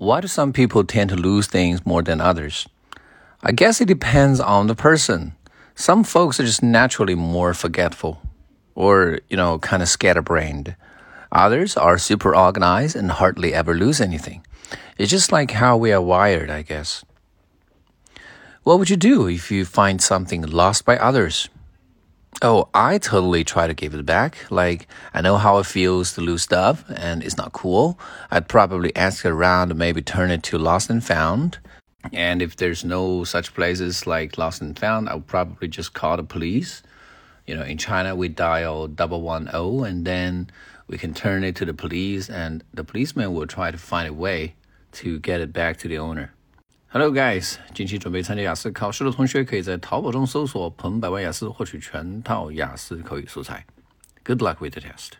why do some people tend to lose things more than others? I guess it depends on the person. Some folks are just naturally more forgetful or, you know, kind of scatterbrained. Others are super organized and hardly ever lose anything. It's just like how we are wired, I guess. What would you do if you find something lost by others? Oh, I totally try to give it back. Like, I know how it feels to lose stuff and it's not cool. I'd probably ask around, maybe turn it to lost and found. And if there's no such places like lost and found, I would probably just call the police. You know, in China, we dial double one O and then we can turn it to the police and the policeman will try to find a way to get it back to the owner. Hello, guys！近期准备参加雅思考试的同学，可以在淘宝中搜索“彭百万雅思”，获取全套雅思口语素材。Good luck with the test!